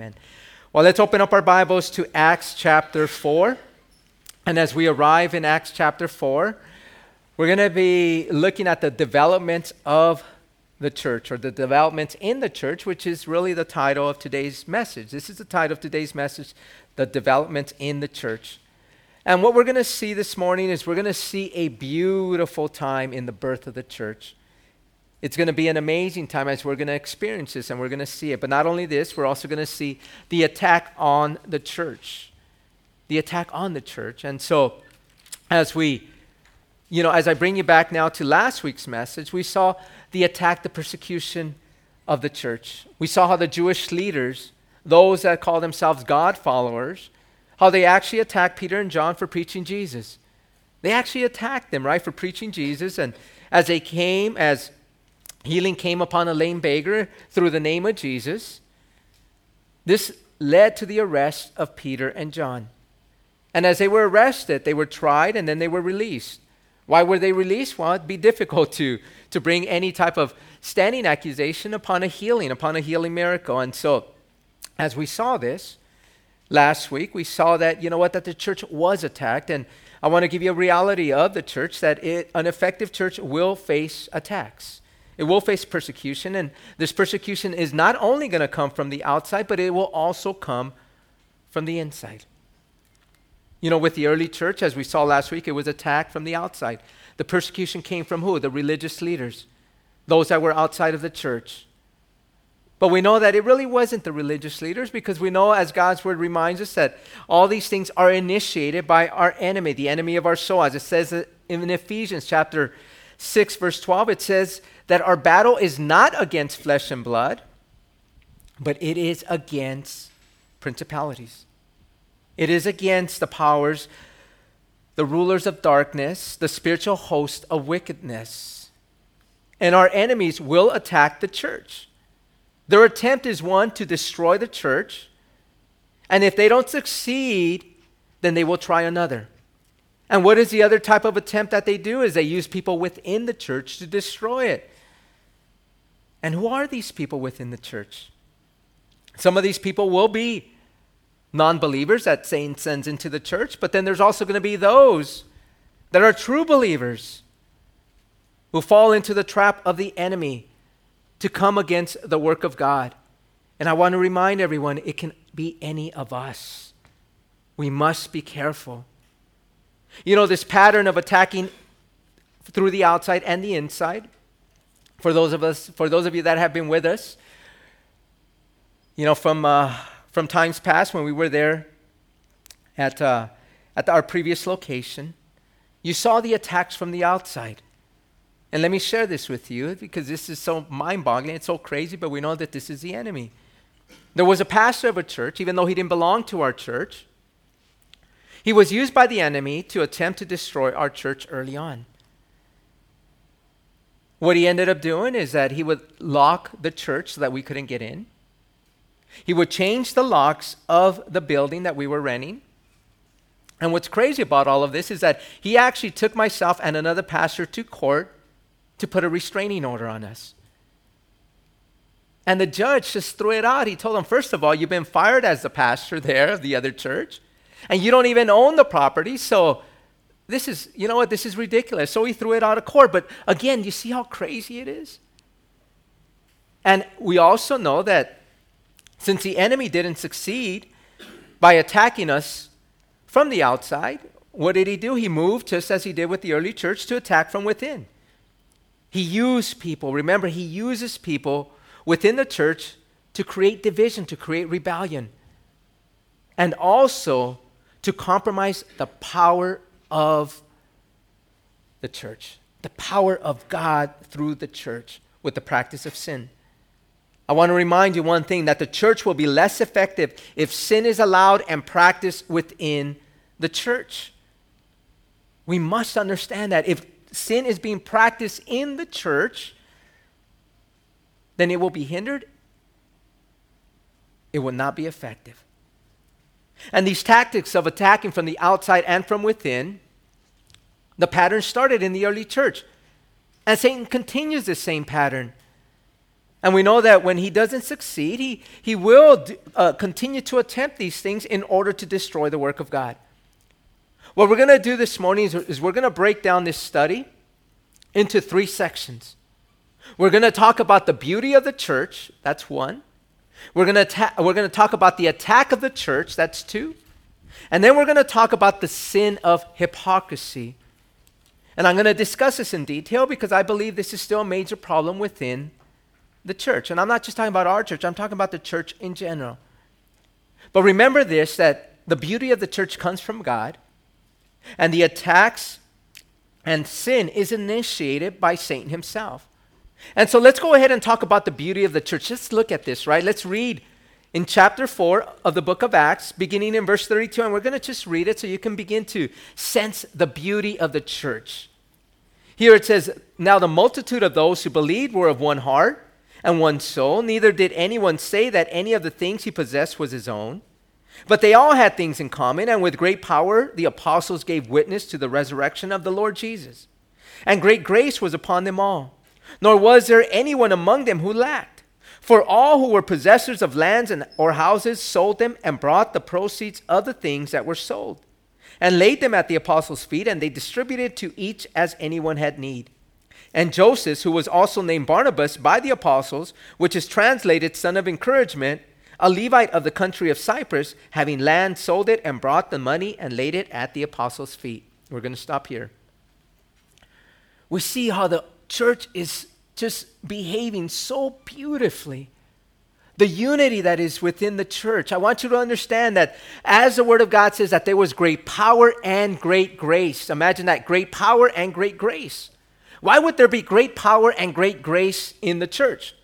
Amen. Well, let's open up our Bibles to Acts chapter 4. And as we arrive in Acts chapter 4, we're going to be looking at the development of the church or the developments in the church, which is really the title of today's message. This is the title of today's message, The Development in the Church. And what we're going to see this morning is we're going to see a beautiful time in the birth of the church. It's going to be an amazing time as we're going to experience this and we're going to see it. But not only this, we're also going to see the attack on the church. The attack on the church. And so, as we, you know, as I bring you back now to last week's message, we saw the attack, the persecution of the church. We saw how the Jewish leaders, those that call themselves God followers, how they actually attacked Peter and John for preaching Jesus. They actually attacked them, right, for preaching Jesus. And as they came, as healing came upon a lame beggar through the name of Jesus, this led to the arrest of Peter and John. And as they were arrested, they were tried and then they were released. Why were they released? Well, it'd be difficult to, to bring any type of standing accusation upon a healing, upon a healing miracle. And so, as we saw this last week, we saw that, you know what, that the church was attacked. And I want to give you a reality of the church that it, an effective church will face attacks. It will face persecution, and this persecution is not only going to come from the outside, but it will also come from the inside. You know, with the early church, as we saw last week, it was attacked from the outside. The persecution came from who? The religious leaders, those that were outside of the church. But we know that it really wasn't the religious leaders because we know, as God's word reminds us, that all these things are initiated by our enemy, the enemy of our soul. As it says in Ephesians chapter 6, verse 12, it says that our battle is not against flesh and blood, but it is against principalities it is against the powers, the rulers of darkness, the spiritual host of wickedness. And our enemies will attack the church. Their attempt is one to destroy the church. And if they don't succeed, then they will try another. And what is the other type of attempt that they do? Is they use people within the church to destroy it. And who are these people within the church? Some of these people will be non believers that Satan sends into the church, but then there's also going to be those that are true believers who fall into the trap of the enemy to come against the work of God. And I want to remind everyone it can be any of us. We must be careful. You know, this pattern of attacking through the outside and the inside, for those of us, for those of you that have been with us, you know, from uh, from times past when we were there at, uh, at our previous location. You saw the attacks from the outside. And let me share this with you because this is so mind boggling, it's so crazy, but we know that this is the enemy. There was a pastor of a church, even though he didn't belong to our church. He was used by the enemy to attempt to destroy our church early on. What he ended up doing is that he would lock the church so that we couldn't get in. He would change the locks of the building that we were renting. And what's crazy about all of this is that he actually took myself and another pastor to court to put a restraining order on us. And the judge just threw it out. He told him, first of all, you've been fired as the pastor there of the other church, and you don't even own the property. So this is, you know what, this is ridiculous. So he threw it out of court. But again, you see how crazy it is? And we also know that since the enemy didn't succeed by attacking us from the outside, what did he do? He moved, just as he did with the early church, to attack from within. He used people. Remember, he uses people within the church to create division, to create rebellion, and also to compromise the power of the church, the power of God through the church with the practice of sin. I want to remind you one thing that the church will be less effective if sin is allowed and practiced within the church. We must understand that if sin is being practiced in the church, then it will be hindered. It will not be effective. And these tactics of attacking from the outside and from within, the pattern started in the early church. And Satan continues the same pattern And we know that when he doesn't succeed, he, he will uh, continue to attempt these things in order to destroy the work of God. What we're going to do this morning is, is we're going to break down this study into three sections. We're going to talk about the beauty of the church, that's one. We're going to ta- we're going to talk about the attack of the church, that's two. And then we're going to talk about the sin of hypocrisy. And I'm going to discuss this in detail because I believe this is still a major problem within the church. And I'm not just talking about our church, I'm talking about the church in general. But remember this that the beauty of the church comes from God, and the attacks and sin is initiated by Satan himself. And so let's go ahead and talk about the beauty of the church. Let's look at this, right? Let's read in chapter 4 of the book of Acts, beginning in verse 32, and we're going to just read it so you can begin to sense the beauty of the church. Here it says, Now the multitude of those who believed were of one heart and one soul. Neither did anyone say that any of the things he possessed was his own. But they all had things in common, and with great power the apostles gave witness to the resurrection of the Lord Jesus. And great grace was upon them all. Nor was there anyone among them who lacked. For all who were possessors of lands and, or houses sold them and brought the proceeds of the things that were sold, and laid them at the apostles' feet, and they distributed to each as anyone had need. And Joseph, who was also named Barnabas by the apostles, which is translated son of encouragement, a Levite of the country of Cyprus, having land, sold it and brought the money and laid it at the apostles' feet. We're going to stop here. We see how the church is just behaving so beautifully. The unity that is within the church. I want you to understand that as the Word of God says, that there was great power and great grace. Imagine that great power and great grace. Why would there be great power and great grace in the church?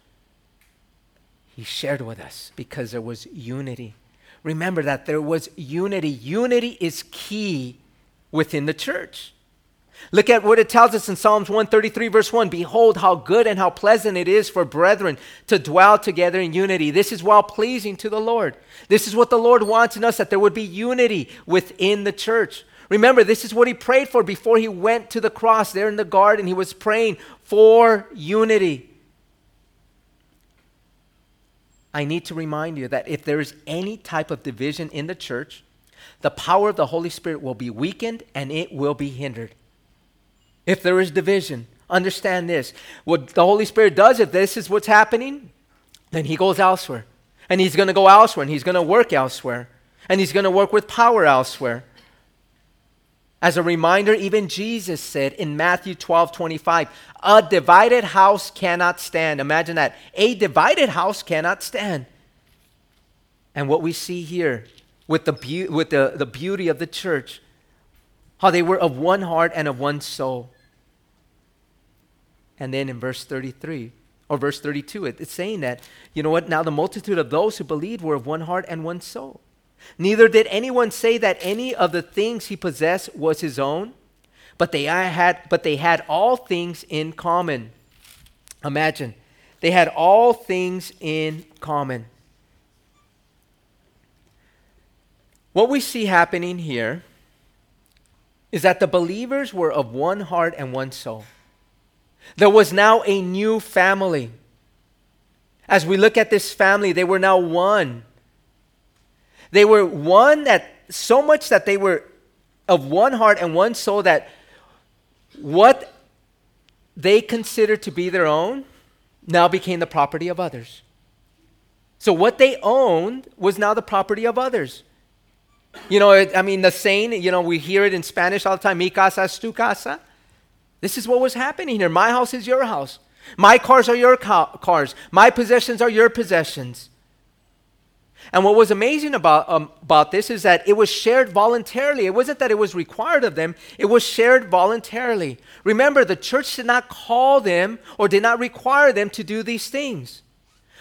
He shared with us because there was unity. Remember that there was unity. Unity is key within the church. Look at what it tells us in Psalms 133, verse 1 Behold, how good and how pleasant it is for brethren to dwell together in unity. This is well pleasing to the Lord. This is what the Lord wants in us that there would be unity within the church. Remember, this is what he prayed for before he went to the cross there in the garden. He was praying for unity. I need to remind you that if there is any type of division in the church, the power of the Holy Spirit will be weakened and it will be hindered. If there is division, understand this. What the Holy Spirit does, if this is what's happening, then he goes elsewhere. And he's going to go elsewhere and he's going to work elsewhere. And he's going to work with power elsewhere. As a reminder, even Jesus said in Matthew 12 25, a divided house cannot stand. Imagine that. A divided house cannot stand. And what we see here with the, be- with the, the beauty of the church, how they were of one heart and of one soul. And then in verse 33, or verse 32, it's saying that, you know what, now the multitude of those who believed were of one heart and one soul. Neither did anyone say that any of the things he possessed was his own, but they had, but they had all things in common. Imagine, they had all things in common. What we see happening here is that the believers were of one heart and one soul. There was now a new family. As we look at this family, they were now one. They were one that so much that they were of one heart and one soul that what they considered to be their own now became the property of others. So what they owned was now the property of others. You know, I mean, the saying, you know, we hear it in Spanish all the time, mi casa es tu casa. This is what was happening here. My house is your house. My cars are your ca- cars. My possessions are your possessions. And what was amazing about, um, about this is that it was shared voluntarily. It wasn't that it was required of them, it was shared voluntarily. Remember, the church did not call them or did not require them to do these things.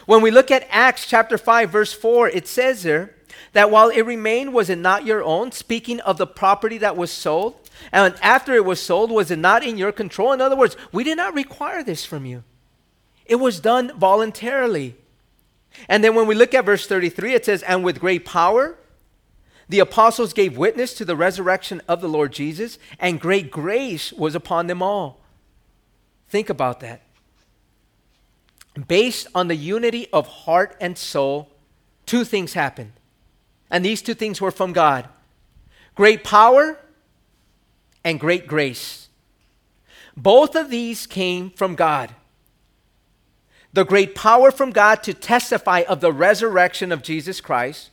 When we look at Acts chapter 5, verse 4, it says there that while it remained, was it not your own? Speaking of the property that was sold. And after it was sold, was it not in your control? In other words, we did not require this from you, it was done voluntarily. And then when we look at verse 33, it says, And with great power, the apostles gave witness to the resurrection of the Lord Jesus, and great grace was upon them all. Think about that. based on the unity of heart and soul, two things happened. And these two things were from God great power and great grace. Both of these came from God. The great power from God to testify of the resurrection of Jesus Christ,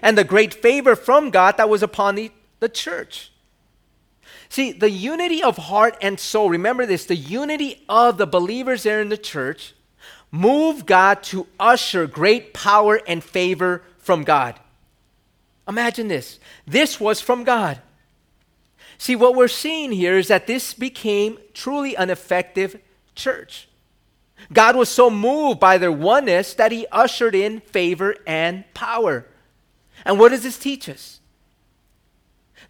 and the great favor from God that was upon the, the church. See, the unity of heart and soul, remember this, the unity of the believers there in the church move God to usher great power and favor from God. Imagine this. This was from God. See, what we're seeing here is that this became truly an effective church. God was so moved by their oneness that he ushered in favor and power. And what does this teach us?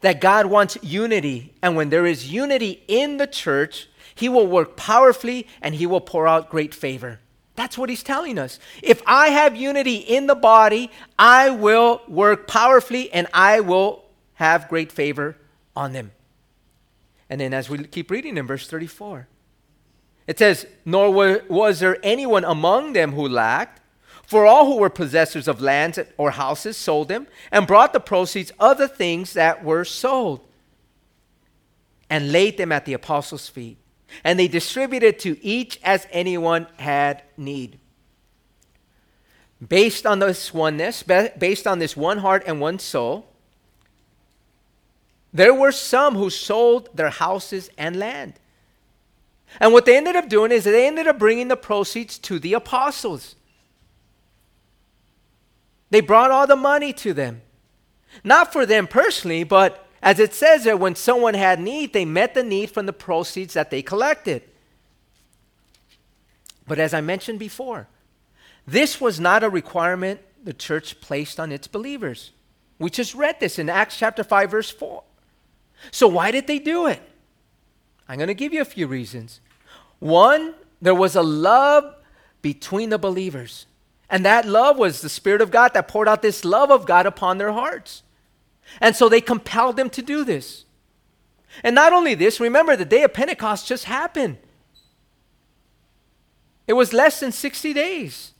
That God wants unity, and when there is unity in the church, he will work powerfully and he will pour out great favor. That's what he's telling us. If I have unity in the body, I will work powerfully and I will have great favor on them. And then as we keep reading in verse 34, it says, Nor was there anyone among them who lacked, for all who were possessors of lands or houses sold them and brought the proceeds of the things that were sold and laid them at the apostles' feet and they distributed to each as anyone had need. Based on this oneness, based on this one heart and one soul, there were some who sold their houses and land. And what they ended up doing is they ended up bringing the proceeds to the apostles. They brought all the money to them. Not for them personally, but as it says there, when someone had need, they met the need from the proceeds that they collected. But as I mentioned before, this was not a requirement the church placed on its believers. We just read this in Acts chapter 5, verse 4. So, why did they do it? I'm going to give you a few reasons. One, there was a love between the believers. And that love was the Spirit of God that poured out this love of God upon their hearts. And so they compelled them to do this. And not only this, remember the day of Pentecost just happened. It was less than 60 days.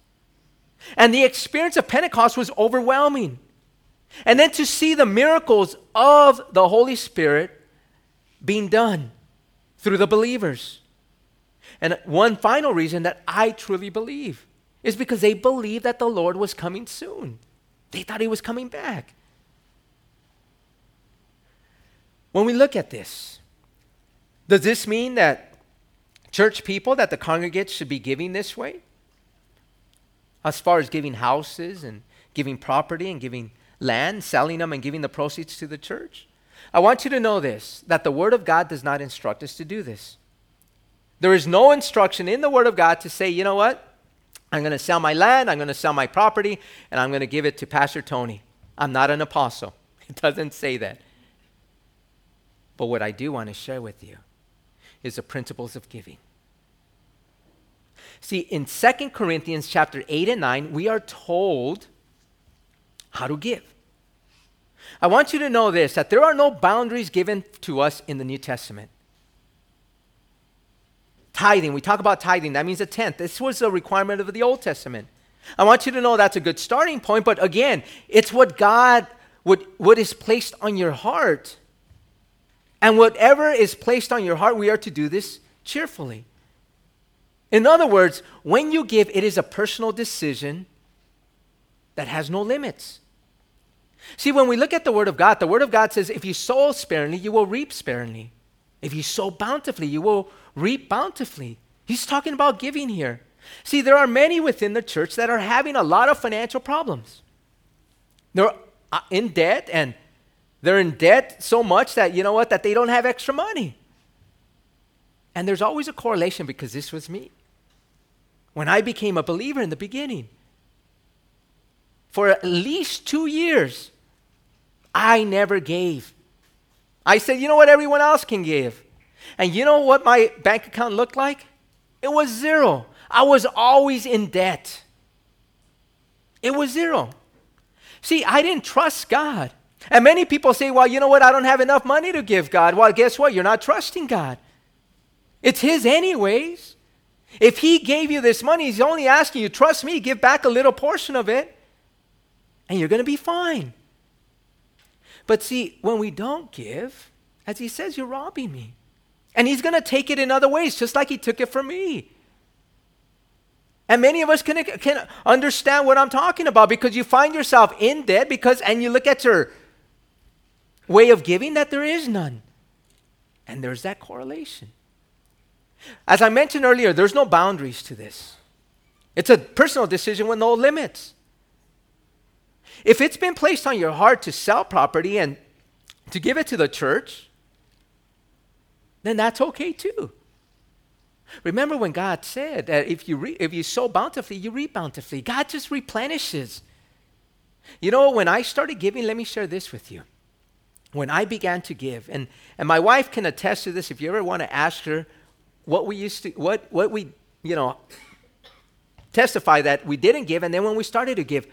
And the experience of Pentecost was overwhelming. And then to see the miracles of the Holy Spirit being done through the believers. And one final reason that I truly believe is because they believed that the Lord was coming soon. They thought he was coming back. When we look at this, does this mean that church people, that the congregates should be giving this way? As far as giving houses and giving property and giving land, selling them and giving the proceeds to the church? I want you to know this that the Word of God does not instruct us to do this. There is no instruction in the Word of God to say, you know what? I'm going to sell my land, I'm going to sell my property, and I'm going to give it to Pastor Tony. I'm not an apostle. It doesn't say that. But what I do want to share with you is the principles of giving. See, in 2 Corinthians chapter 8 and 9, we are told how to give. I want you to know this that there are no boundaries given to us in the New Testament. Tithing, we talk about tithing, that means a tenth. This was a requirement of the Old Testament. I want you to know that's a good starting point, but again, it's what God, what, what is placed on your heart and whatever is placed on your heart, we are to do this cheerfully. In other words, when you give, it is a personal decision that has no limits. See, when we look at the Word of God, the Word of God says, if you sow sparingly, you will reap sparingly. If you sow bountifully, you will reap bountifully. He's talking about giving here. See, there are many within the church that are having a lot of financial problems. They're uh, in debt and they're in debt so much that, you know what, that they don't have extra money. And there's always a correlation because this was me. When I became a believer in the beginning, for at least two years, I never gave. I said, you know what, everyone else can give. And you know what my bank account looked like? It was zero. I was always in debt. It was zero. See, I didn't trust God. And many people say, well, you know what? I don't have enough money to give God. Well, guess what? You're not trusting God. It's His, anyways. If he gave you this money, he's only asking you, trust me, give back a little portion of it, and you're going to be fine. But see, when we don't give, as he says, you're robbing me. And he's going to take it in other ways, just like he took it from me. And many of us can, can understand what I'm talking about because you find yourself in debt because, and you look at your way of giving, that there is none. And there's that correlation. As I mentioned earlier, there's no boundaries to this. It's a personal decision with no limits. If it's been placed on your heart to sell property and to give it to the church, then that's okay too. Remember when God said that if you, re- if you sow bountifully, you reap bountifully. God just replenishes. You know, when I started giving, let me share this with you. When I began to give, and, and my wife can attest to this if you ever want to ask her what we used to, what, what we, you know, testify that we didn't give, and then when we started to give,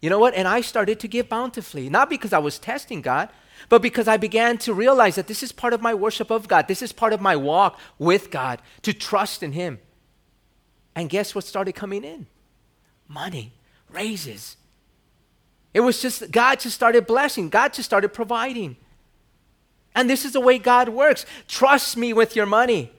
you know what? And I started to give bountifully, not because I was testing God, but because I began to realize that this is part of my worship of God. This is part of my walk with God, to trust in Him. And guess what started coming in? Money, raises. It was just, God just started blessing, God just started providing. And this is the way God works. Trust me with your money.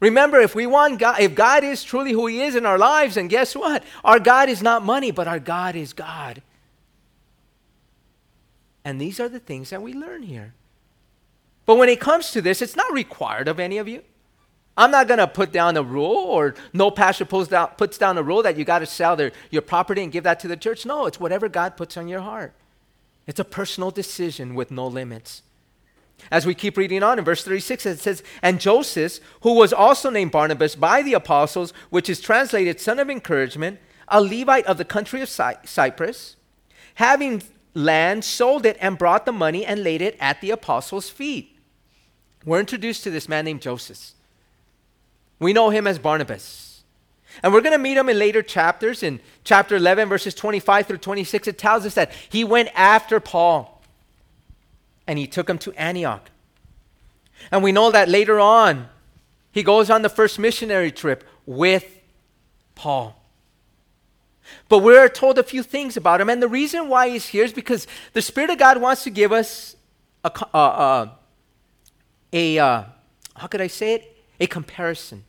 Remember, if we want God, if God is truly who He is in our lives, and guess what? Our God is not money, but our God is God. And these are the things that we learn here. But when it comes to this, it's not required of any of you. I'm not going to put down a rule, or no pastor puts down, puts down a rule that you got to sell their, your property and give that to the church. No, it's whatever God puts on your heart. It's a personal decision with no limits. As we keep reading on in verse 36, it says, And Joseph, who was also named Barnabas by the apostles, which is translated son of encouragement, a Levite of the country of Cy- Cyprus, having land, sold it, and brought the money and laid it at the apostles' feet. We're introduced to this man named Joseph. We know him as Barnabas. And we're going to meet him in later chapters. In chapter 11, verses 25 through 26, it tells us that he went after Paul and he took him to Antioch. And we know that later on, he goes on the first missionary trip with Paul. But we're told a few things about him. And the reason why he's here is because the Spirit of God wants to give us a, uh, uh, a uh, how could I say it? A comparison.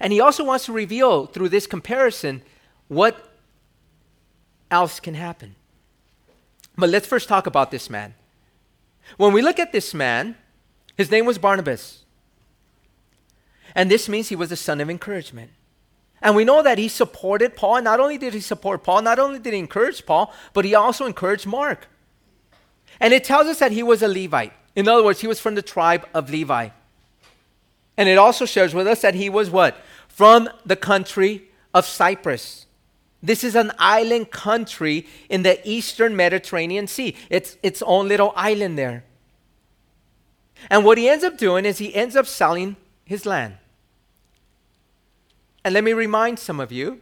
And he also wants to reveal through this comparison what else can happen. But let's first talk about this man. When we look at this man, his name was Barnabas. And this means he was a son of encouragement. And we know that he supported Paul. Not only did he support Paul, not only did he encourage Paul, but he also encouraged Mark. And it tells us that he was a Levite. In other words, he was from the tribe of Levi. And it also shares with us that he was what? From the country of Cyprus. This is an island country in the eastern Mediterranean Sea. It's its own little island there. And what he ends up doing is he ends up selling his land. And let me remind some of you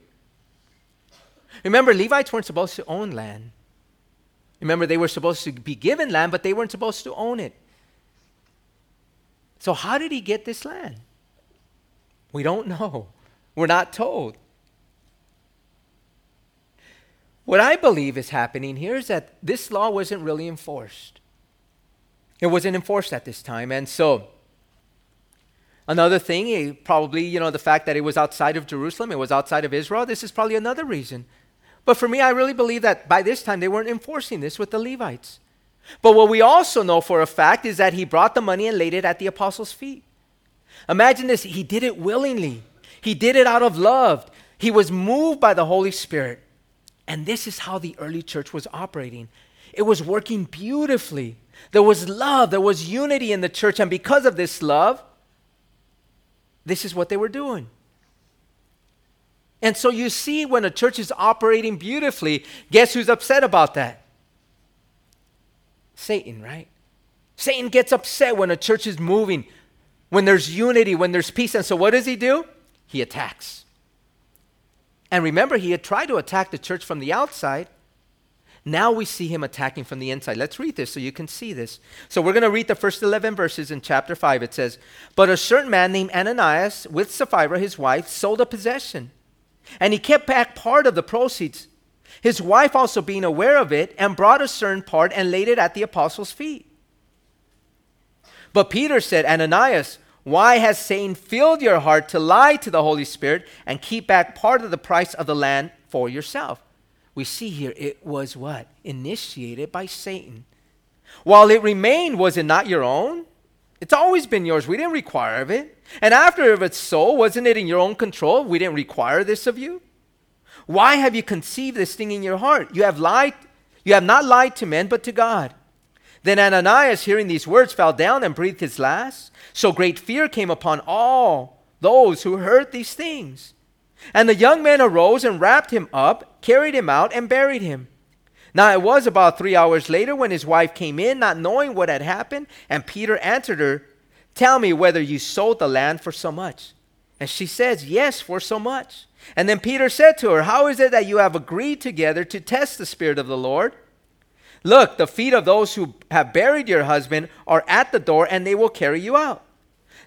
remember, Levites weren't supposed to own land. Remember, they were supposed to be given land, but they weren't supposed to own it. So, how did he get this land? We don't know. We're not told. What I believe is happening here is that this law wasn't really enforced. It wasn't enforced at this time. And so, Another thing, eh, probably, you know, the fact that it was outside of Jerusalem, it was outside of Israel, this is probably another reason. But for me, I really believe that by this time they weren't enforcing this with the Levites. But what we also know for a fact is that he brought the money and laid it at the apostles' feet. Imagine this, he did it willingly. He did it out of love. He was moved by the Holy Spirit. And this is how the early church was operating. It was working beautifully. There was love, there was unity in the church, and because of this love, this is what they were doing. And so you see, when a church is operating beautifully, guess who's upset about that? Satan, right? Satan gets upset when a church is moving, when there's unity, when there's peace. And so what does he do? He attacks. And remember, he had tried to attack the church from the outside. Now we see him attacking from the inside. Let's read this so you can see this. So we're going to read the first 11 verses in chapter 5. It says, But a certain man named Ananias, with Sapphira his wife, sold a possession, and he kept back part of the proceeds. His wife also being aware of it, and brought a certain part and laid it at the apostles' feet. But Peter said, Ananias, why has Satan filled your heart to lie to the Holy Spirit and keep back part of the price of the land for yourself? We see here it was what? Initiated by Satan. While it remained, was it not your own? It's always been yours. We didn't require of it. And after if it's so, wasn't it in your own control? We didn't require this of you. Why have you conceived this thing in your heart? You have lied, you have not lied to men, but to God. Then Ananias, hearing these words, fell down and breathed his last. So great fear came upon all those who heard these things. And the young man arose and wrapped him up, carried him out, and buried him. Now it was about three hours later when his wife came in, not knowing what had happened, and Peter answered her, Tell me whether you sold the land for so much. And she says, Yes, for so much. And then Peter said to her, How is it that you have agreed together to test the Spirit of the Lord? Look, the feet of those who have buried your husband are at the door, and they will carry you out.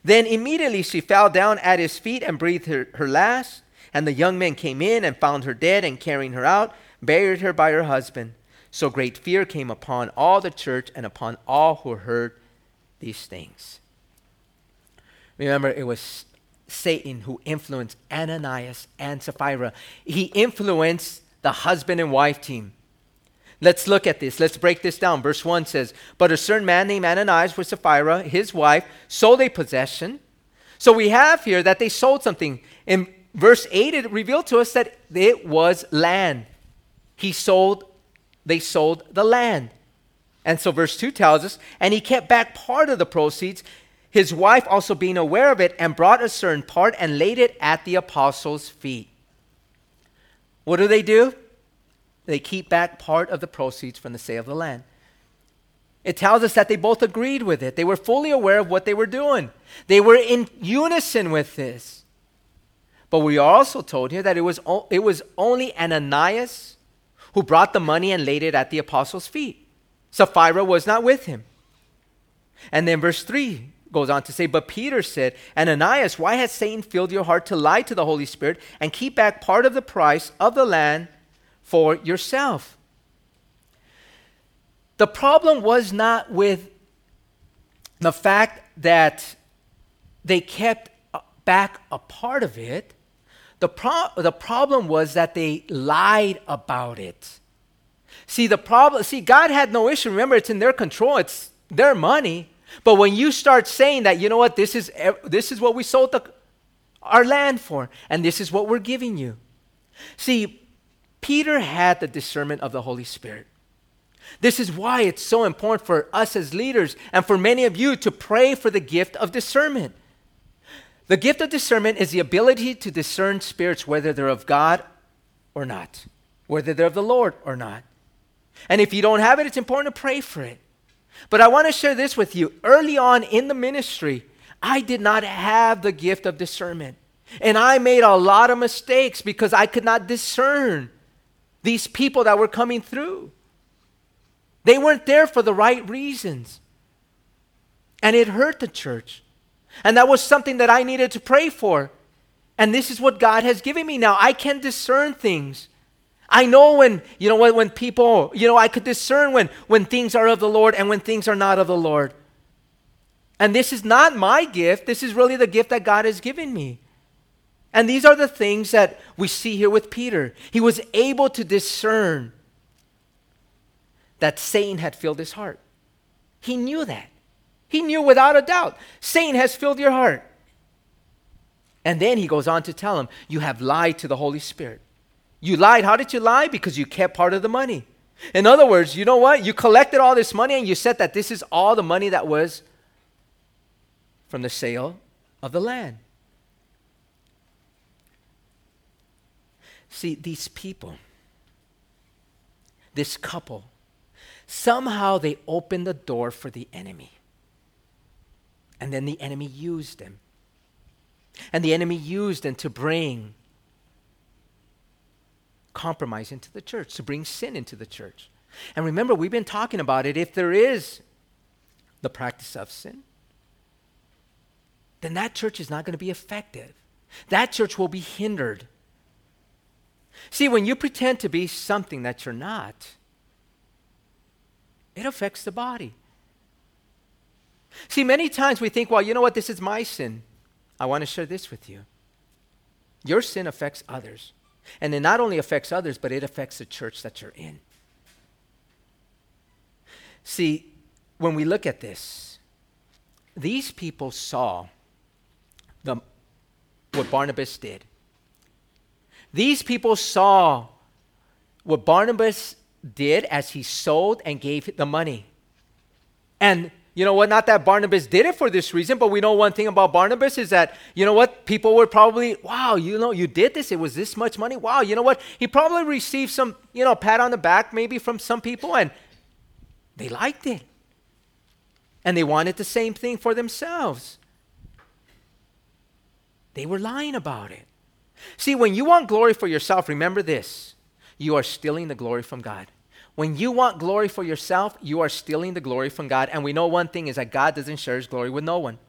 Then immediately she fell down at his feet and breathed her, her last. And the young men came in and found her dead, and carrying her out, buried her by her husband. So great fear came upon all the church and upon all who heard these things. Remember, it was Satan who influenced Ananias and Sapphira. He influenced the husband and wife team. Let's look at this. Let's break this down. Verse 1 says, But a certain man named Ananias with Sapphira, his wife, sold a possession. So we have here that they sold something. In verse 8, it revealed to us that it was land. He sold, they sold the land. And so verse 2 tells us, and he kept back part of the proceeds, his wife also being aware of it, and brought a certain part and laid it at the apostles' feet. What do they do? They keep back part of the proceeds from the sale of the land. It tells us that they both agreed with it. They were fully aware of what they were doing. They were in unison with this. But we are also told here that it was, o- it was only Ananias who brought the money and laid it at the apostles' feet. Sapphira was not with him. And then verse 3 goes on to say, But Peter said, Ananias, why has Satan filled your heart to lie to the Holy Spirit and keep back part of the price of the land for yourself? The problem was not with the fact that they kept back a part of it. The, pro- the problem was that they lied about it. See, the problem, see, God had no issue. Remember, it's in their control, it's their money. But when you start saying that, you know what, this is, this is what we sold the, our land for, and this is what we're giving you. See, Peter had the discernment of the Holy Spirit. This is why it's so important for us as leaders and for many of you to pray for the gift of discernment. The gift of discernment is the ability to discern spirits, whether they're of God or not, whether they're of the Lord or not. And if you don't have it, it's important to pray for it. But I want to share this with you. Early on in the ministry, I did not have the gift of discernment. And I made a lot of mistakes because I could not discern these people that were coming through. They weren't there for the right reasons. And it hurt the church. And that was something that I needed to pray for. And this is what God has given me now. I can discern things. I know when, you know, when, when people, you know, I could discern when, when things are of the Lord and when things are not of the Lord. And this is not my gift. This is really the gift that God has given me. And these are the things that we see here with Peter. He was able to discern that Satan had filled his heart. He knew that. He knew without a doubt Satan has filled your heart. And then he goes on to tell him, You have lied to the Holy Spirit. You lied. How did you lie? Because you kept part of the money. In other words, you know what? You collected all this money and you said that this is all the money that was from the sale of the land. See, these people, this couple, somehow they opened the door for the enemy. And then the enemy used them. And the enemy used them to bring compromise into the church, to bring sin into the church. And remember, we've been talking about it. If there is the practice of sin, then that church is not going to be effective. That church will be hindered. See, when you pretend to be something that you're not, it affects the body. See, many times we think, well, you know what, this is my sin. I want to share this with you. Your sin affects others. And it not only affects others, but it affects the church that you're in. See, when we look at this, these people saw the, what Barnabas did. These people saw what Barnabas did as he sold and gave the money. And you know what? Not that Barnabas did it for this reason, but we know one thing about Barnabas is that, you know what? People were probably, wow, you know, you did this. It was this much money. Wow, you know what? He probably received some, you know, pat on the back maybe from some people, and they liked it. And they wanted the same thing for themselves. They were lying about it. See, when you want glory for yourself, remember this you are stealing the glory from God. When you want glory for yourself, you are stealing the glory from God. And we know one thing is that God doesn't share his glory with no one.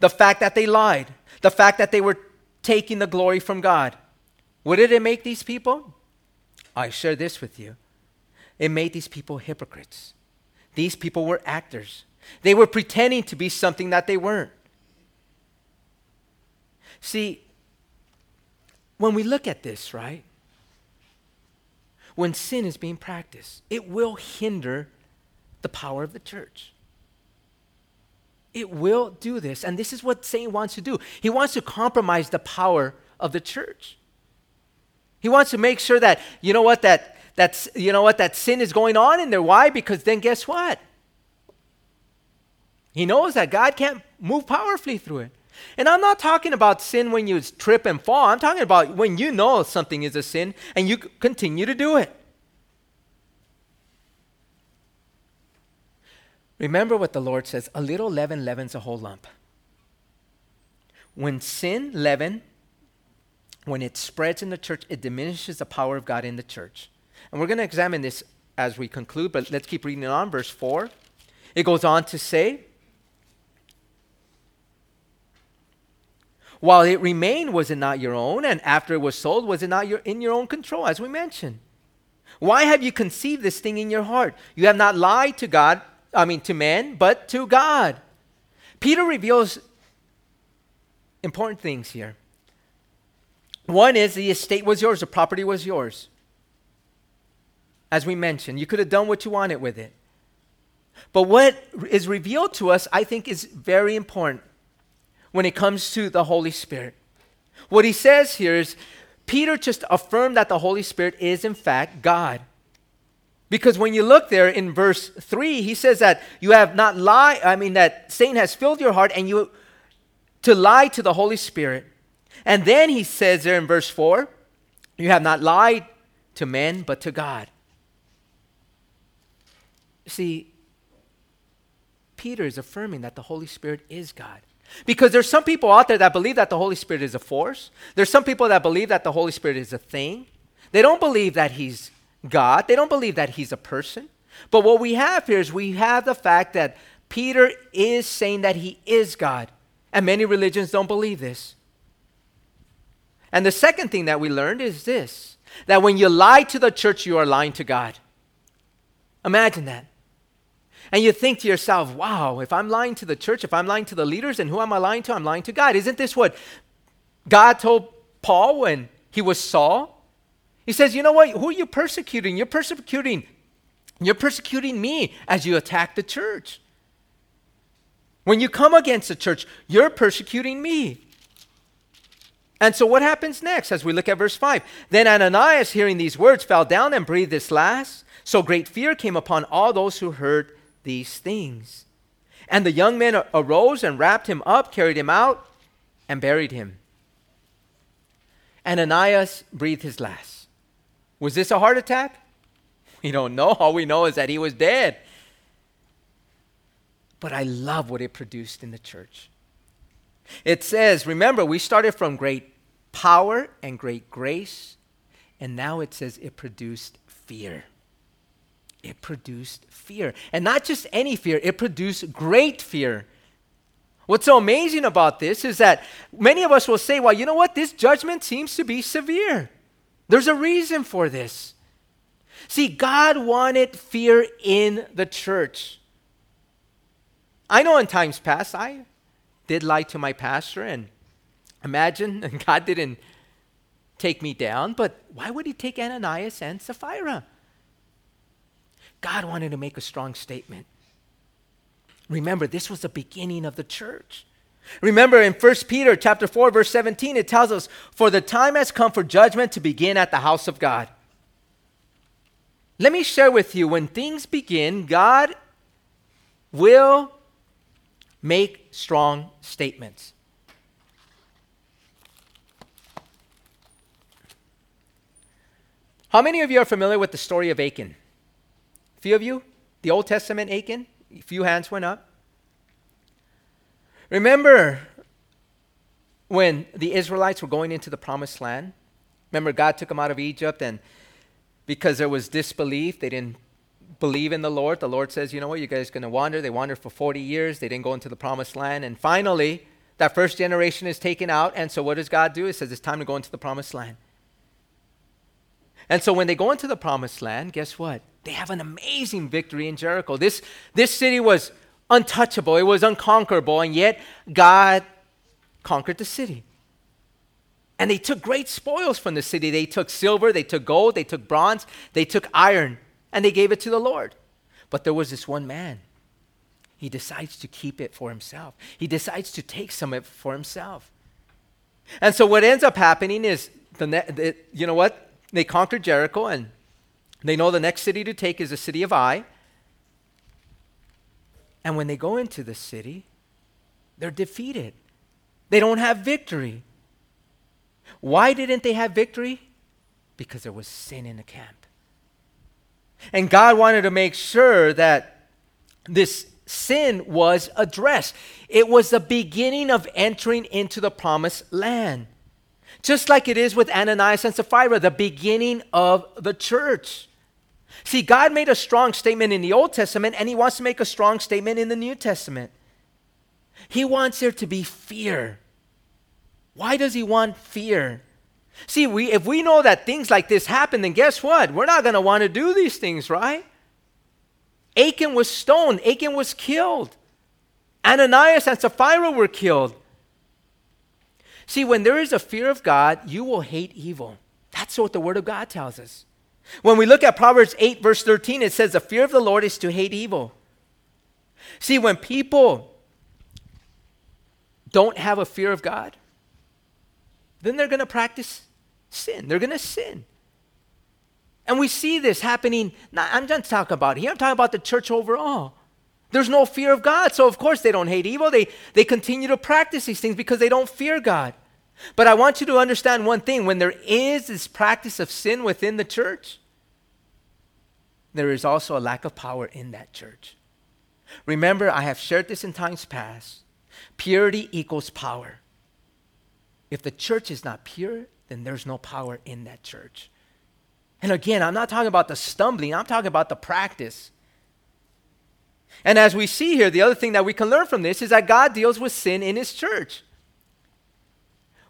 The fact that they lied, the fact that they were taking the glory from God, what did it make these people? I share this with you. It made these people hypocrites. These people were actors. They were pretending to be something that they weren't. See, when we look at this, right? when sin is being practiced. It will hinder the power of the church. It will do this. And this is what Satan wants to do. He wants to compromise the power of the church. He wants to make sure that, you know what, that that's you know what, that sin is going on in there. Why? Because then guess what? He knows that God can't move powerfully through it. And I'm not talking about sin when you trip and fall. I'm talking about when you know something is a sin and you continue to do it. Remember what the Lord says a little leaven leavens a whole lump. When sin leaven, when it spreads in the church, it diminishes the power of God in the church. And we're going to examine this as we conclude, but let's keep reading on. Verse 4. It goes on to say, While it remained, was it not your own? And after it was sold, was it not your, in your own control, as we mentioned? Why have you conceived this thing in your heart? You have not lied to God, I mean to men, but to God. Peter reveals important things here. One is the estate was yours, the property was yours. As we mentioned, you could have done what you wanted with it. But what is revealed to us, I think, is very important when it comes to the Holy Spirit. What he says here is Peter just affirmed that the Holy Spirit is, in fact, God. Because when you look there in verse 3, he says that you have not lied, I mean, that Satan has filled your heart and you to lie to the Holy Spirit. And then he says there in verse 4, you have not lied to men, but to God. See, Peter is affirming that the Holy Spirit is God. Because there's some people out there that believe that the Holy Spirit is a force. There's some people that believe that the Holy Spirit is a thing. They don't believe that He's God. They don't believe that He's a person. But what we have here is we have the fact that Peter is saying that He is God. And many religions don't believe this. And the second thing that we learned is this that when you lie to the church, you are lying to God. Imagine that. And you think to yourself, wow, if I'm lying to the church, if I'm lying to the leaders, and who am I lying to? I'm lying to God. Isn't this what God told Paul when he was Saul? He says, you know what? Who are you persecuting? You're persecuting. You're persecuting me as you attack the church. When you come against the church, you're persecuting me. And so, what happens next as we look at verse 5? Then Ananias, hearing these words, fell down and breathed his last. So great fear came upon all those who heard these things. And the young men arose and wrapped him up, carried him out, and buried him. And Ananias breathed his last. Was this a heart attack? We don't know. All we know is that he was dead. But I love what it produced in the church. It says, remember, we started from great power and great grace, and now it says it produced fear. It produced fear. And not just any fear, it produced great fear. What's so amazing about this is that many of us will say, well, you know what? This judgment seems to be severe. There's a reason for this. See, God wanted fear in the church. I know in times past I did lie to my pastor and imagine and God didn't take me down, but why would he take Ananias and Sapphira? God wanted to make a strong statement. Remember, this was the beginning of the church. Remember in 1 Peter chapter 4 verse 17 it tells us for the time has come for judgment to begin at the house of God. Let me share with you when things begin God will make strong statements. How many of you are familiar with the story of Achan? Few of you? The Old Testament Achan? A few hands went up. Remember when the Israelites were going into the promised land? Remember, God took them out of Egypt, and because there was disbelief, they didn't believe in the Lord. The Lord says, You know what, you guys are going to wander. They wandered for 40 years, they didn't go into the promised land. And finally, that first generation is taken out. And so, what does God do? He says, It's time to go into the promised land. And so, when they go into the promised land, guess what? They have an amazing victory in Jericho. This, this city was untouchable, it was unconquerable, and yet God conquered the city. And they took great spoils from the city. They took silver, they took gold, they took bronze, they took iron, and they gave it to the Lord. But there was this one man. He decides to keep it for himself, he decides to take some of it for himself. And so what ends up happening is, the, the you know what? They conquered Jericho, and they know the next city to take is the city of Ai. And when they go into the city, they're defeated. They don't have victory. Why didn't they have victory? Because there was sin in the camp. And God wanted to make sure that this sin was addressed. It was the beginning of entering into the promised land. Just like it is with Ananias and Sapphira, the beginning of the church. See, God made a strong statement in the Old Testament, and He wants to make a strong statement in the New Testament. He wants there to be fear. Why does He want fear? See, we, if we know that things like this happen, then guess what? We're not going to want to do these things, right? Achan was stoned, Achan was killed. Ananias and Sapphira were killed. See, when there is a fear of God, you will hate evil. That's what the Word of God tells us. When we look at Proverbs 8, verse 13, it says, The fear of the Lord is to hate evil. See, when people don't have a fear of God, then they're going to practice sin. They're going to sin. And we see this happening. Not, I'm not talking about here, I'm talking about the church overall. There's no fear of God. So, of course, they don't hate evil. They, they continue to practice these things because they don't fear God. But I want you to understand one thing when there is this practice of sin within the church, there is also a lack of power in that church. Remember, I have shared this in times past. Purity equals power. If the church is not pure, then there's no power in that church. And again, I'm not talking about the stumbling, I'm talking about the practice. And as we see here, the other thing that we can learn from this is that God deals with sin in His church.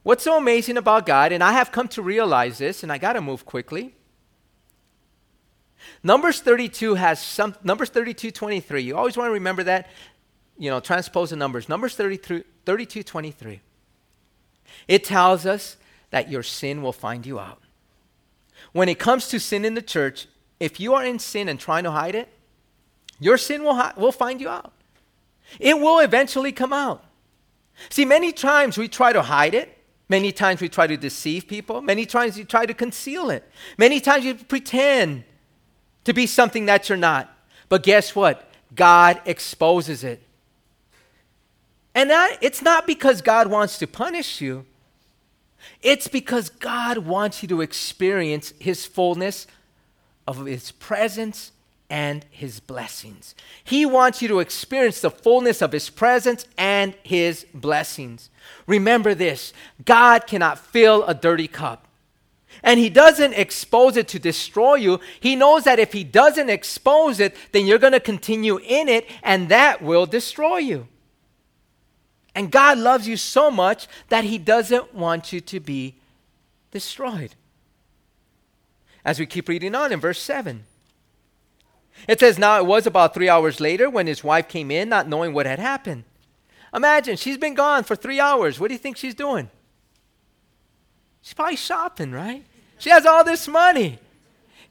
What's so amazing about God, and I have come to realize this, and I got to move quickly. Numbers 32 has some, Numbers 32, 23. You always want to remember that, you know, transpose the numbers. Numbers 33, 32, 23. It tells us that your sin will find you out. When it comes to sin in the church, if you are in sin and trying to hide it, your sin will, hi- will find you out. It will eventually come out. See, many times we try to hide it, Many times we try to deceive people. Many times you try to conceal it. Many times you pretend to be something that you're not. But guess what? God exposes it. And that, it's not because God wants to punish you, it's because God wants you to experience His fullness of His presence and His blessings. He wants you to experience the fullness of His presence and His blessings. Remember this God cannot fill a dirty cup. And he doesn't expose it to destroy you. He knows that if he doesn't expose it, then you're going to continue in it, and that will destroy you. And God loves you so much that he doesn't want you to be destroyed. As we keep reading on in verse 7. It says, Now it was about three hours later when his wife came in, not knowing what had happened. Imagine, she's been gone for three hours. What do you think she's doing? She's probably shopping, right? She has all this money.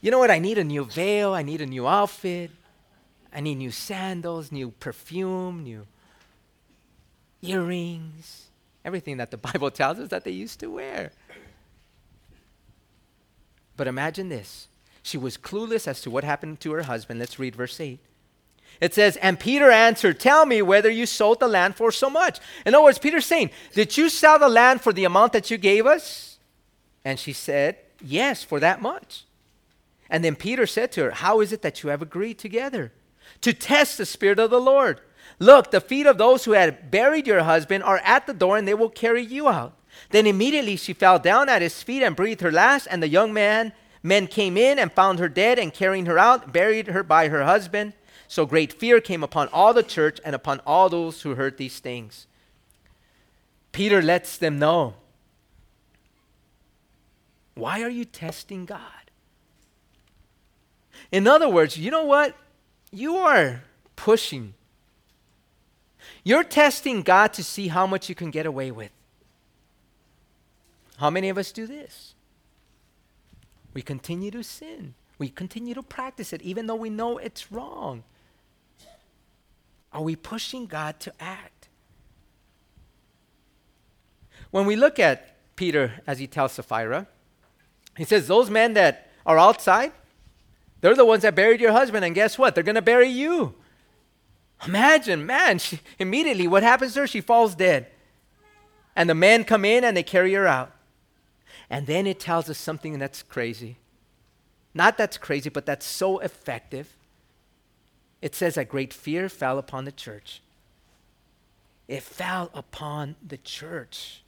You know what? I need a new veil. I need a new outfit. I need new sandals, new perfume, new earrings, everything that the Bible tells us that they used to wear. But imagine this. She was clueless as to what happened to her husband. Let's read verse 8. It says, And Peter answered, Tell me whether you sold the land for so much. In other words, Peter's saying, Did you sell the land for the amount that you gave us? And she said, Yes, for that much. And then Peter said to her, How is it that you have agreed together? To test the Spirit of the Lord. Look, the feet of those who had buried your husband are at the door, and they will carry you out. Then immediately she fell down at his feet and breathed her last, and the young man men came in and found her dead, and carrying her out, buried her by her husband. So great fear came upon all the church and upon all those who heard these things. Peter lets them know why are you testing God? In other words, you know what? You are pushing. You're testing God to see how much you can get away with. How many of us do this? We continue to sin. We continue to practice it even though we know it's wrong. Are we pushing God to act? When we look at Peter as he tells Sapphira, he says, Those men that are outside, they're the ones that buried your husband, and guess what? They're going to bury you. Imagine, man, she, immediately what happens to her? She falls dead. And the men come in and they carry her out. And then it tells us something that's crazy. Not that's crazy, but that's so effective. It says that great fear fell upon the church. It fell upon the church.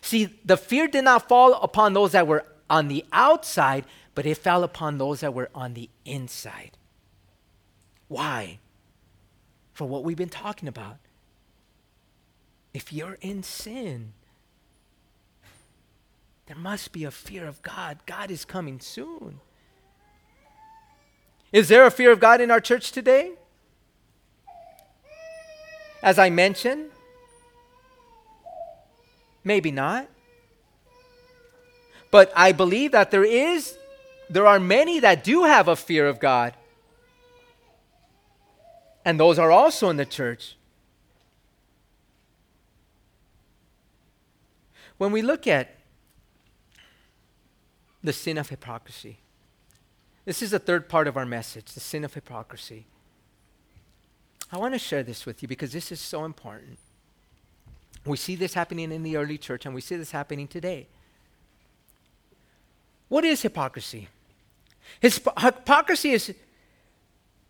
See, the fear did not fall upon those that were on the outside, but it fell upon those that were on the inside. Why? For what we've been talking about. If you're in sin, there must be a fear of God. God is coming soon. Is there a fear of God in our church today? As I mentioned, maybe not. But I believe that there is, there are many that do have a fear of God. And those are also in the church. When we look at the sin of hypocrisy, this is the third part of our message the sin of hypocrisy. I want to share this with you because this is so important. We see this happening in the early church and we see this happening today. What is hypocrisy? Hypocrisy is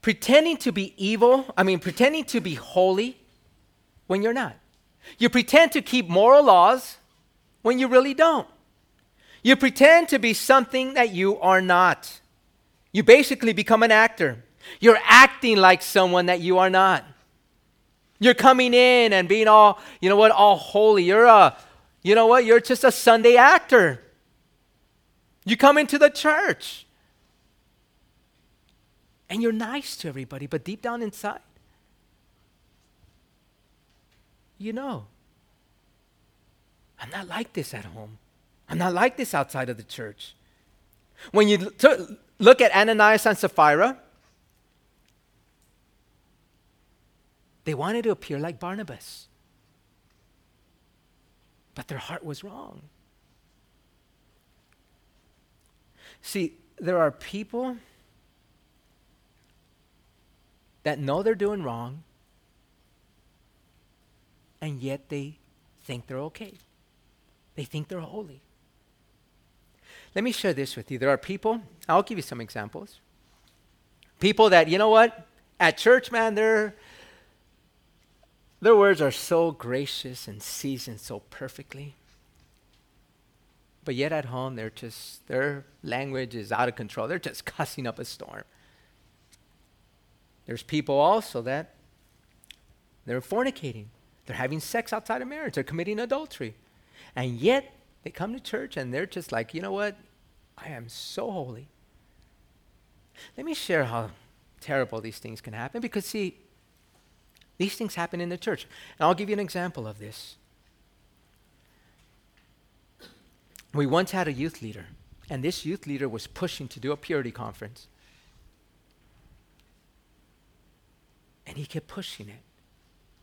pretending to be evil, I mean, pretending to be holy when you're not. You pretend to keep moral laws when you really don't. You pretend to be something that you are not. You basically become an actor. You're acting like someone that you are not. You're coming in and being all, you know what, all holy. You're a, you know what, you're just a Sunday actor. You come into the church and you're nice to everybody, but deep down inside, you know, I'm not like this at home. I'm not like this outside of the church. When you t- look at Ananias and Sapphira, they wanted to appear like Barnabas, but their heart was wrong. See, there are people that know they're doing wrong, and yet they think they're okay. They think they're holy. Let me share this with you. There are people, I'll give you some examples. People that, you know what, at church, man, their, their words are so gracious and seasoned so perfectly. But yet at home, they're just, their language is out of control. They're just cussing up a storm. There's people also that they're fornicating. They're having sex outside of marriage. They're committing adultery. And yet they come to church and they're just like, you know what? I am so holy. Let me share how terrible these things can happen because, see, these things happen in the church. And I'll give you an example of this. We once had a youth leader, and this youth leader was pushing to do a purity conference. And he kept pushing it.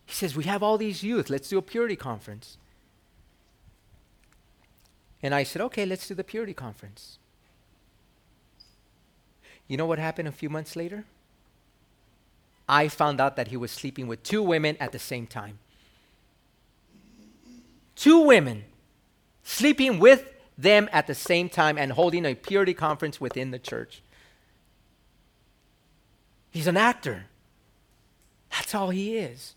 He says, We have all these youth, let's do a purity conference. And I said, Okay, let's do the purity conference. You know what happened a few months later? I found out that he was sleeping with two women at the same time. Two women sleeping with them at the same time and holding a purity conference within the church. He's an actor. That's all he is.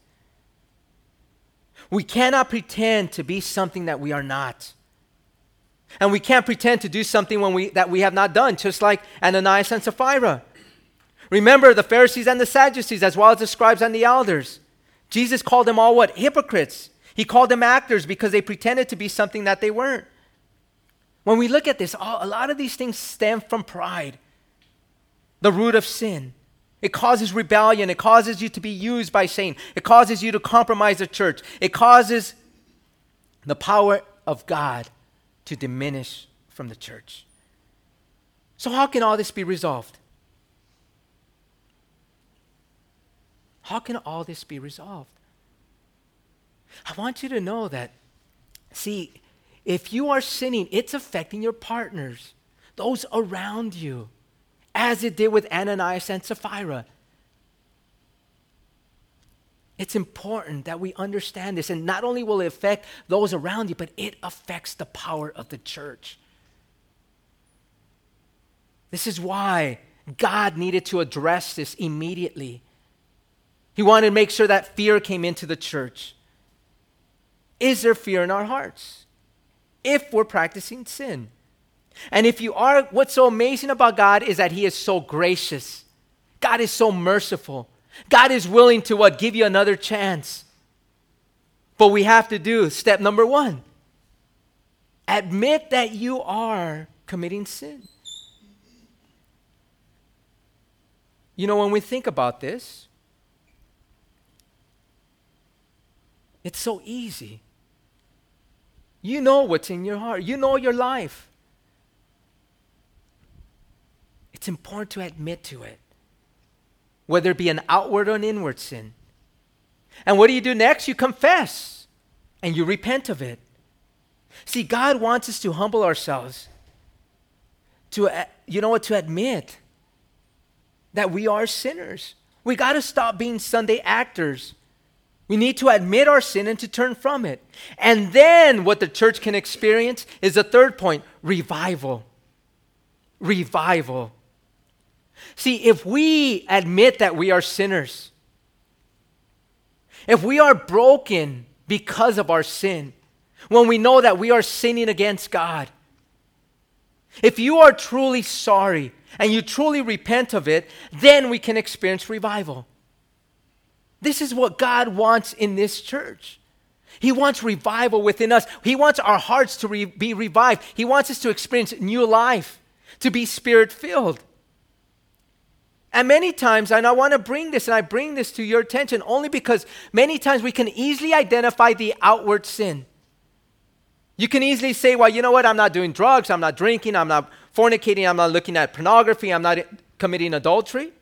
We cannot pretend to be something that we are not. And we can't pretend to do something when we, that we have not done, just like Ananias and Sapphira. Remember the Pharisees and the Sadducees, as well as the scribes and the elders. Jesus called them all what? Hypocrites. He called them actors because they pretended to be something that they weren't. When we look at this, all, a lot of these things stem from pride, the root of sin. It causes rebellion. It causes you to be used by Satan. It causes you to compromise the church. It causes the power of God to diminish from the church. So, how can all this be resolved? How can all this be resolved? I want you to know that, see, if you are sinning, it's affecting your partners, those around you, as it did with Ananias and Sapphira. It's important that we understand this. And not only will it affect those around you, but it affects the power of the church. This is why God needed to address this immediately. He wanted to make sure that fear came into the church. Is there fear in our hearts? if we're practicing sin. And if you are, what's so amazing about God is that He is so gracious. God is so merciful. God is willing to what? Give you another chance. But we have to do step number one admit that you are committing sin. You know, when we think about this, it's so easy. You know what's in your heart, you know your life. It's important to admit to it, whether it be an outward or an inward sin. And what do you do next? You confess and you repent of it. See, God wants us to humble ourselves, to, uh, you know what, to admit that we are sinners. We got to stop being Sunday actors. We need to admit our sin and to turn from it. And then what the church can experience is the third point revival. Revival. See, if we admit that we are sinners, if we are broken because of our sin, when we know that we are sinning against God, if you are truly sorry and you truly repent of it, then we can experience revival. This is what God wants in this church. He wants revival within us. He wants our hearts to re- be revived. He wants us to experience new life, to be spirit filled. And many times, and I want to bring this, and I bring this to your attention only because many times we can easily identify the outward sin. You can easily say, well, you know what? I'm not doing drugs. I'm not drinking. I'm not fornicating. I'm not looking at pornography. I'm not committing adultery.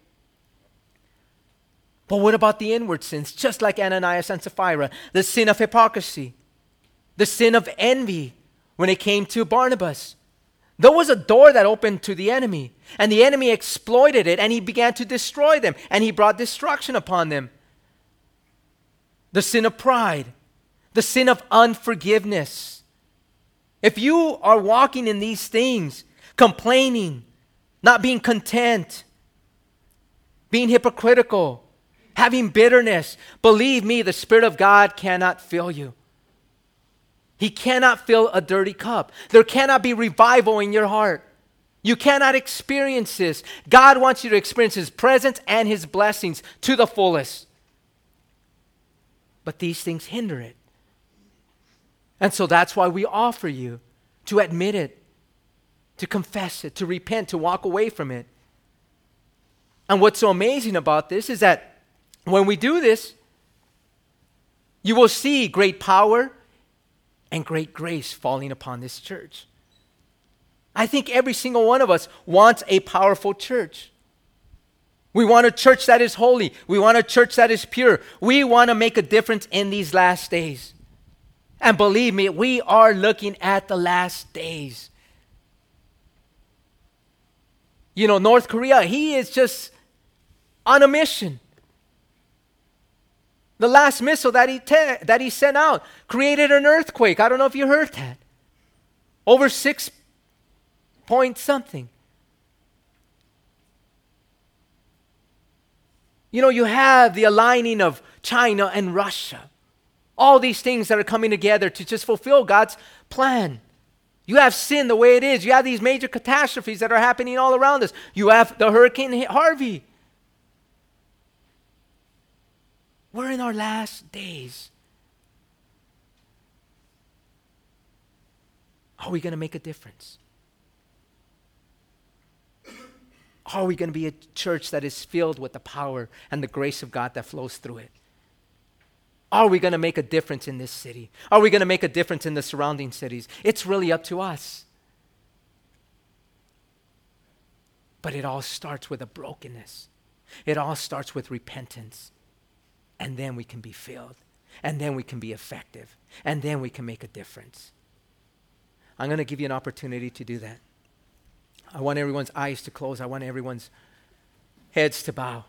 But what about the inward sins? Just like Ananias and Sapphira, the sin of hypocrisy, the sin of envy when it came to Barnabas. There was a door that opened to the enemy, and the enemy exploited it, and he began to destroy them, and he brought destruction upon them. The sin of pride, the sin of unforgiveness. If you are walking in these things, complaining, not being content, being hypocritical, having bitterness, believe me, the Spirit of God cannot fill you. He cannot fill a dirty cup. There cannot be revival in your heart. You cannot experience this. God wants you to experience His presence and His blessings to the fullest. But these things hinder it. And so that's why we offer you to admit it, to confess it, to repent, to walk away from it. And what's so amazing about this is that when we do this, you will see great power and great grace falling upon this church. I think every single one of us wants a powerful church. We want a church that is holy. We want a church that is pure. We want to make a difference in these last days. And believe me, we are looking at the last days. You know, North Korea, he is just on a mission. The last missile that he, te- that he sent out created an earthquake. I don't know if you heard that. Over six point something. You know, you have the aligning of China and Russia. All these things that are coming together to just fulfill God's plan. You have sin the way it is. You have these major catastrophes that are happening all around us. You have the Hurricane Harvey. We're in our last days. Are we going to make a difference? Are we going to be a church that is filled with the power and the grace of God that flows through it? Are we going to make a difference in this city? Are we going to make a difference in the surrounding cities? It's really up to us. But it all starts with a brokenness, it all starts with repentance and then we can be filled, and then we can be effective, and then we can make a difference. I'm going to give you an opportunity to do that. I want everyone's eyes to close, I want everyone's heads to bow.